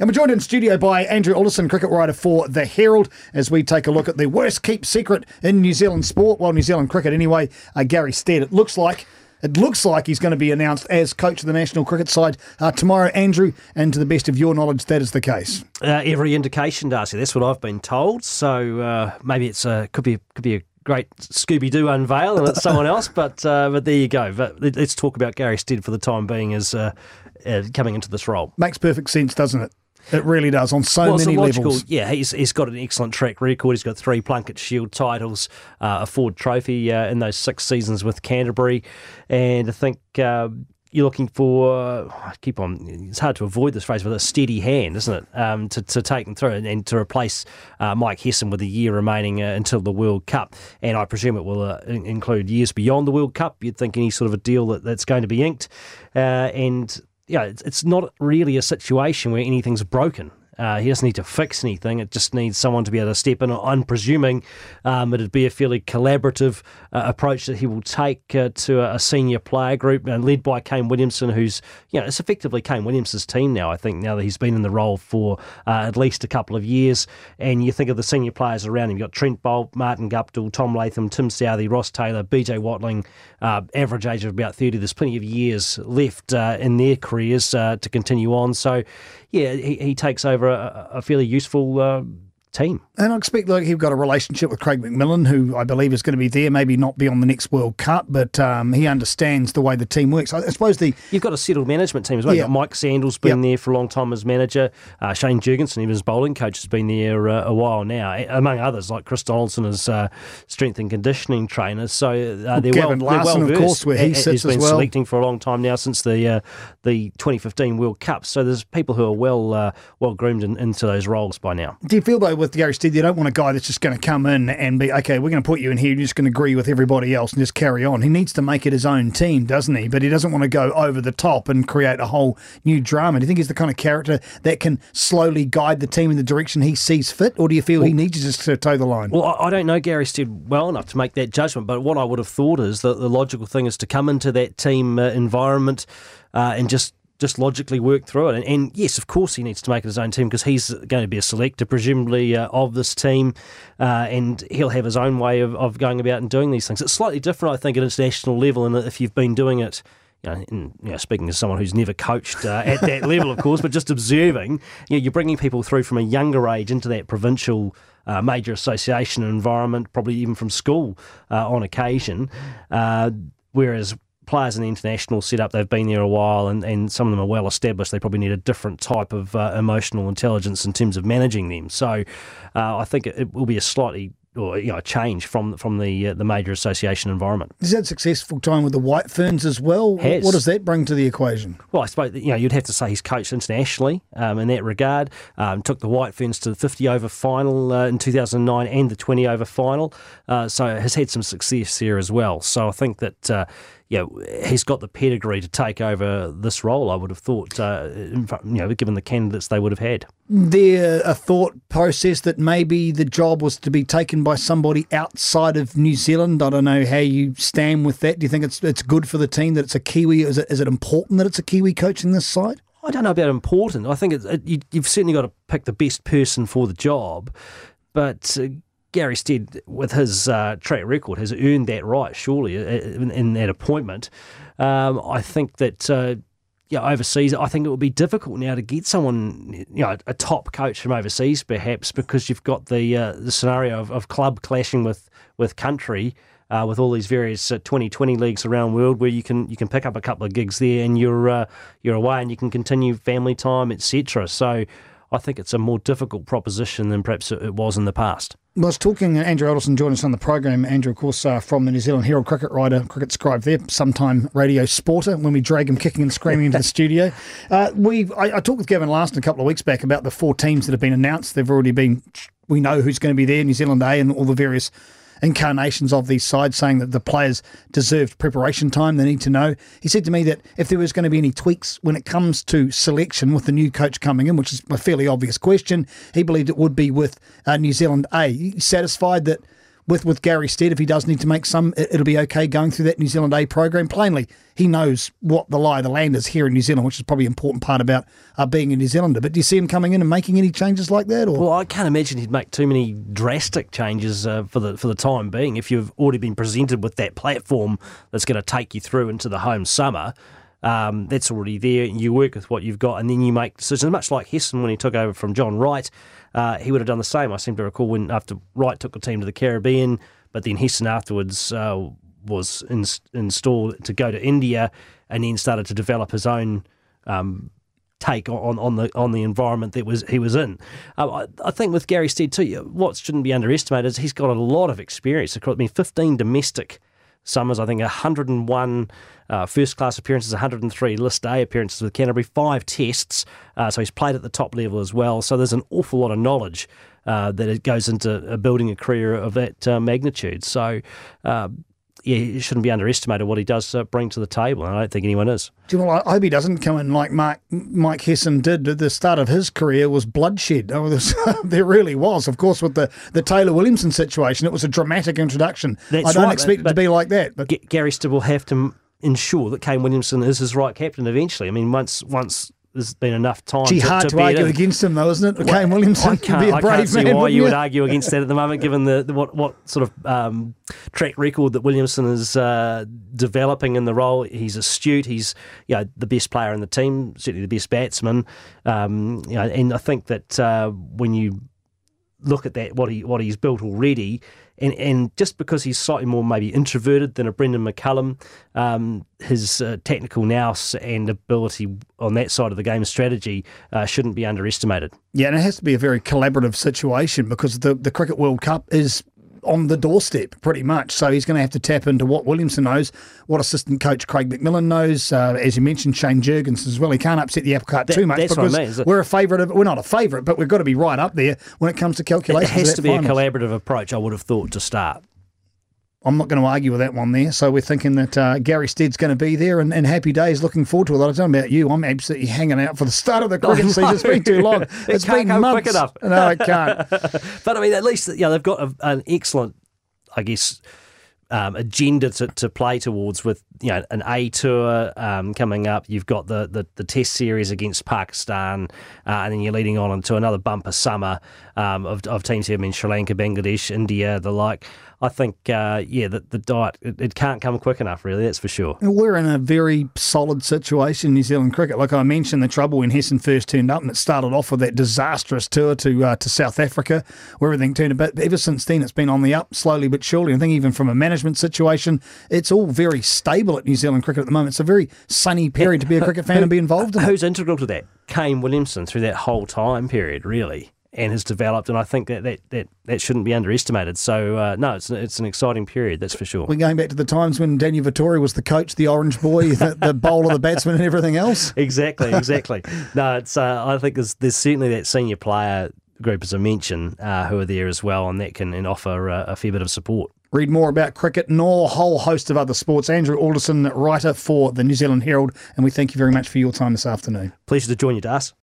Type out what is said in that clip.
And we're joined in studio by Andrew Alderson, cricket writer for The Herald, as we take a look at the worst kept secret in New Zealand sport, well, New Zealand cricket anyway, uh, Gary Stead. It looks like it looks like he's going to be announced as coach of the national cricket side uh, tomorrow, Andrew. And to the best of your knowledge, that is the case. Uh, every indication, Darcy. That's what I've been told. So uh, maybe it's a could be could be a great Scooby Doo unveil and it's someone else. But uh, but there you go. But let's talk about Gary Stead for the time being as uh, uh, coming into this role. Makes perfect sense, doesn't it? It really does on so well, many logical, levels. Yeah, he's, he's got an excellent track record. He's got three Plunket Shield titles, uh, a Ford Trophy uh, in those six seasons with Canterbury, and I think. Uh, you're looking for, I keep on, it's hard to avoid this phrase, but a steady hand, isn't it? Um, to, to take them through and, and to replace uh, Mike Hesson with a year remaining uh, until the World Cup. And I presume it will uh, include years beyond the World Cup. You'd think any sort of a deal that, that's going to be inked. Uh, and yeah, it's, it's not really a situation where anything's broken. Uh, he doesn't need to fix anything. It just needs someone to be able to step in. I'm presuming um, it'd be a fairly collaborative uh, approach that he will take uh, to a, senior player group, uh, led by Kane Williamson, who's you know it's effectively Kane Williamson's team now. I think now that he's been in the role for uh, at least a couple of years, and you think of the senior players around him. You've got Trent Boult, Martin Guptill, Tom Latham, Tim Southee, Ross Taylor, BJ Watling, uh, average age of about 30. There's plenty of years left in their careers to continue on. So yeah, he, he takes over a, a fairly useful uh, team. And I expect like he's got a relationship with Craig McMillan, who I believe is going to be there, maybe not be on the next World Cup, but um, he understands the way the team works. I, suppose the you've got a settled management team as well. Yeah. Mike Sandle's been yep. there for a long time as manager. Uh, Shane Jurgensen, even as bowling coach, has been there uh, a while now, among others like Chris Donaldson as uh, strength and conditioning trainer. So uh, they're Gavin well, Larsen, they're well of course, where he a- sits has been well. selecting for a long time now since the uh, the 2015 World Cup. So there's people who are well uh, well groomed in, into those roles by now. Do you feel though with Gary Stead, you don't want a guy that's just going to come in and be, okay, we're going to put you in here, you're just going to agree with everybody else and just carry on. He needs to make it his own team, doesn't he? But he doesn't want to go over the top and create a whole new drama. Do you think he's the kind of character that can slowly guide the team in the direction he sees fit, or do you feel well, he needs to just to toe the line? Well, I don't know Gary Stead well enough to make that judgment, but what I would have thought is that the logical thing is to come into that team uh, environment uh, and just just logically work through it. And, and, yes, of course, he needs to make it his own team because he's going to be a selector, presumably, uh, of this team, uh, and he'll have his own way of, of going about and doing these things. It's slightly different, I think, at international level, and if you've been doing it. You know, in, you know, speaking as someone who's never coached uh, at that level, of course, but just observing, you know, you're bringing people through from a younger age into that provincial uh, major association environment, probably even from school uh, on occasion. Uh, whereas players in the international setup, they've been there a while and, and some of them are well established. They probably need a different type of uh, emotional intelligence in terms of managing them. So uh, I think it, it, will be a slightly or you know, change from from the uh, the major association environment. Is that successful time with the White Ferns as well? Has. What does that bring to the equation? Well, I suppose you know you'd have to say he's coached internationally um, in that regard. Um, took the White Ferns to the 50 over final uh, in 2009 and the 20 over final, uh, so has had some success there as well. So I think that uh, yeah, he's got the pedigree to take over this role. I would have thought, uh, you know, given the candidates they would have had. There a thought process that maybe the job was to be taken by somebody outside of New Zealand. I don't know how you stand with that. Do you think it's it's good for the team that it's a Kiwi? Is it is it important that it's a Kiwi coaching this side? I don't know about important. I think it, you, have certainly got to pick the best person for the job, but. Gary Stead, with his uh, track record, has earned that right, surely, uh, in, in that appointment. Um, I think that. Uh, yeah, overseas, I think it would be difficult now to get someone, you know, a top coach from overseas, perhaps, because you've got the uh, the scenario of, of club clashing with with country, uh, with all these various uh, 2020 leagues around the world, where you can you can pick up a couple of gigs there, and you're uh, you're away, and you can continue family time, etc. So, I think it's a more difficult proposition than perhaps it was in the past. Was talking, uh, Andrew Alderson joined us on the program. Andrew, of course, uh, from the New Zealand Herald cricket writer, cricket scribe there, sometime radio sporter, when we drag him kicking and screaming into the studio. Uh, we, I, I, talked with Gavin Larsen a couple of weeks back about the four teams that have been announced. They've already been, we know who's going to be there, New Zealand A and all the various incarnations of these sides, saying that the players deserved preparation time. They need to know. He said to me that if there was going to be any tweaks when it comes to selection with the new coach coming in, which is a fairly obvious question, he believed it would be with uh, New Zealand A. Satisfied that with, with Gary Stead, if he does need to make some, it, will be okay going through that New Zealand A program. Plainly, he knows what the lie of the land is here in New Zealand, which is probably an important part about uh, being a New Zealander. But do you see him coming in and making any changes like that? Or? Well, I can't imagine he'd make too many drastic changes uh, for the for the time being. If you've already been presented with that platform that's going to take you through into the home summer, um, that's already there. You work with what you've got, and then you make decisions. Much like Hesson when he took over from John Wright, uh, he would have done the same. I seem to recall when after Wright took the team to the Caribbean, but then Hesson afterwards uh, was in, installed to go to India, and then started to develop his own. Um, take on, on the on the environment that was he was in. Uh, I, I, think with Gary Stead too, what shouldn't be underestimated is he's got a lot of experience. I mean, 15 domestic Summers, I think 101 uh, first class appearances, 103 list A appearances with Canterbury, five tests. Uh, so he's played at the top level as well. So there's an awful lot of knowledge uh, that it goes into building a career of that uh, magnitude. So yeah, it shouldn't be underestimated what he does uh, bring to the table, and I don't think anyone is. Do you know? I hope he doesn't come in like Mark, Mike Hesson did at the start of his career was bloodshed. Oh, there really was. Of course, with the, the Taylor Williamson situation, it was a dramatic introduction. That's I don't right, expect it to be like that. But Gary Stead will have to ensure that Kane Williamson is his right captain eventually. I mean, once once there's been enough time. Gee, to, hard to, to argue against him, though, isn't it? Well, Kane Williamson I can't, be a brave I see man, why you you? would argue against that at the moment, given the, the what what sort of um, track record that Williamson is uh, developing in the role. He's astute. He's you know the best player in the team, certainly the best batsman. Um, you know, and I think that uh, when you look at that what he what he's built already, and and just because he's slightly more maybe introverted than a Brendon McCullum, um, his uh, technical nous and ability on that side of the game strategy uh, shouldn't be underestimated. Yeah, and it has to be a very collaborative situation because the the Cricket World Cup is on the doorstep pretty much. So he's going to have to tap into what Williamson knows, what assistant coach Craig McMillan knows. Uh, as you mentioned, Shane Jurgensen as well. He can't upset the apple cart that, too much because I mean, we're a favourite of. We're not a favourite, but we've got to be right up there when it comes to calculations. It has to be finals. a collaborative approach. I would have thought to start. I'm not going to argue with that one there. So we're thinking that uh, Gary Stead's going to be there and, and happy days. Looking forward to it. I don't know about you. I'm absolutely hanging out for the start of the cricket season. It's been too long. it it's can't been months. quick enough. No, it can't. but I mean, at least you know, they've got a, an excellent I guess, um, agenda to, to play towards with you know an A tour um, coming up. You've got the, the, the Test series against Pakistan, uh, and then you're leading on into another bumper summer um, of, of teams here. I mean Sri Lanka, Bangladesh, India, the like. I think, uh, yeah, the, the diet, it, it, can't come quick enough, really, that's for sure. We're in a very solid situation in New Zealand cricket. Like I mentioned, the trouble when Hesson first turned up, and it started off with that disastrous tour to uh, to South Africa, where everything turned. But ever since then, it's been on the up, slowly but surely. I think even from a management situation, it's all very stable at New Zealand cricket at the moment. It's a very sunny period to be a cricket fan and be involved in. Who's integral to that? Kane Williamson through that whole time period, really and has developed, and I think that that, that, that shouldn't be underestimated. So uh, no, it's it's an exciting period, that's for sure. We're going back to the times when Daniel Vettori was the coach, the orange boy, the, the bowler, the batsman, and everything else. Exactly, exactly. no, it's uh, I think there's there's certainly that senior player group, as I mentioned, uh, who are there as well, and that can and offer uh, a fair bit of support. Read more about cricket and a whole host of other sports. Andrew Alderson, writer for the New Zealand Herald, and we thank you very much for your time this afternoon. Pleasure to join you, Das.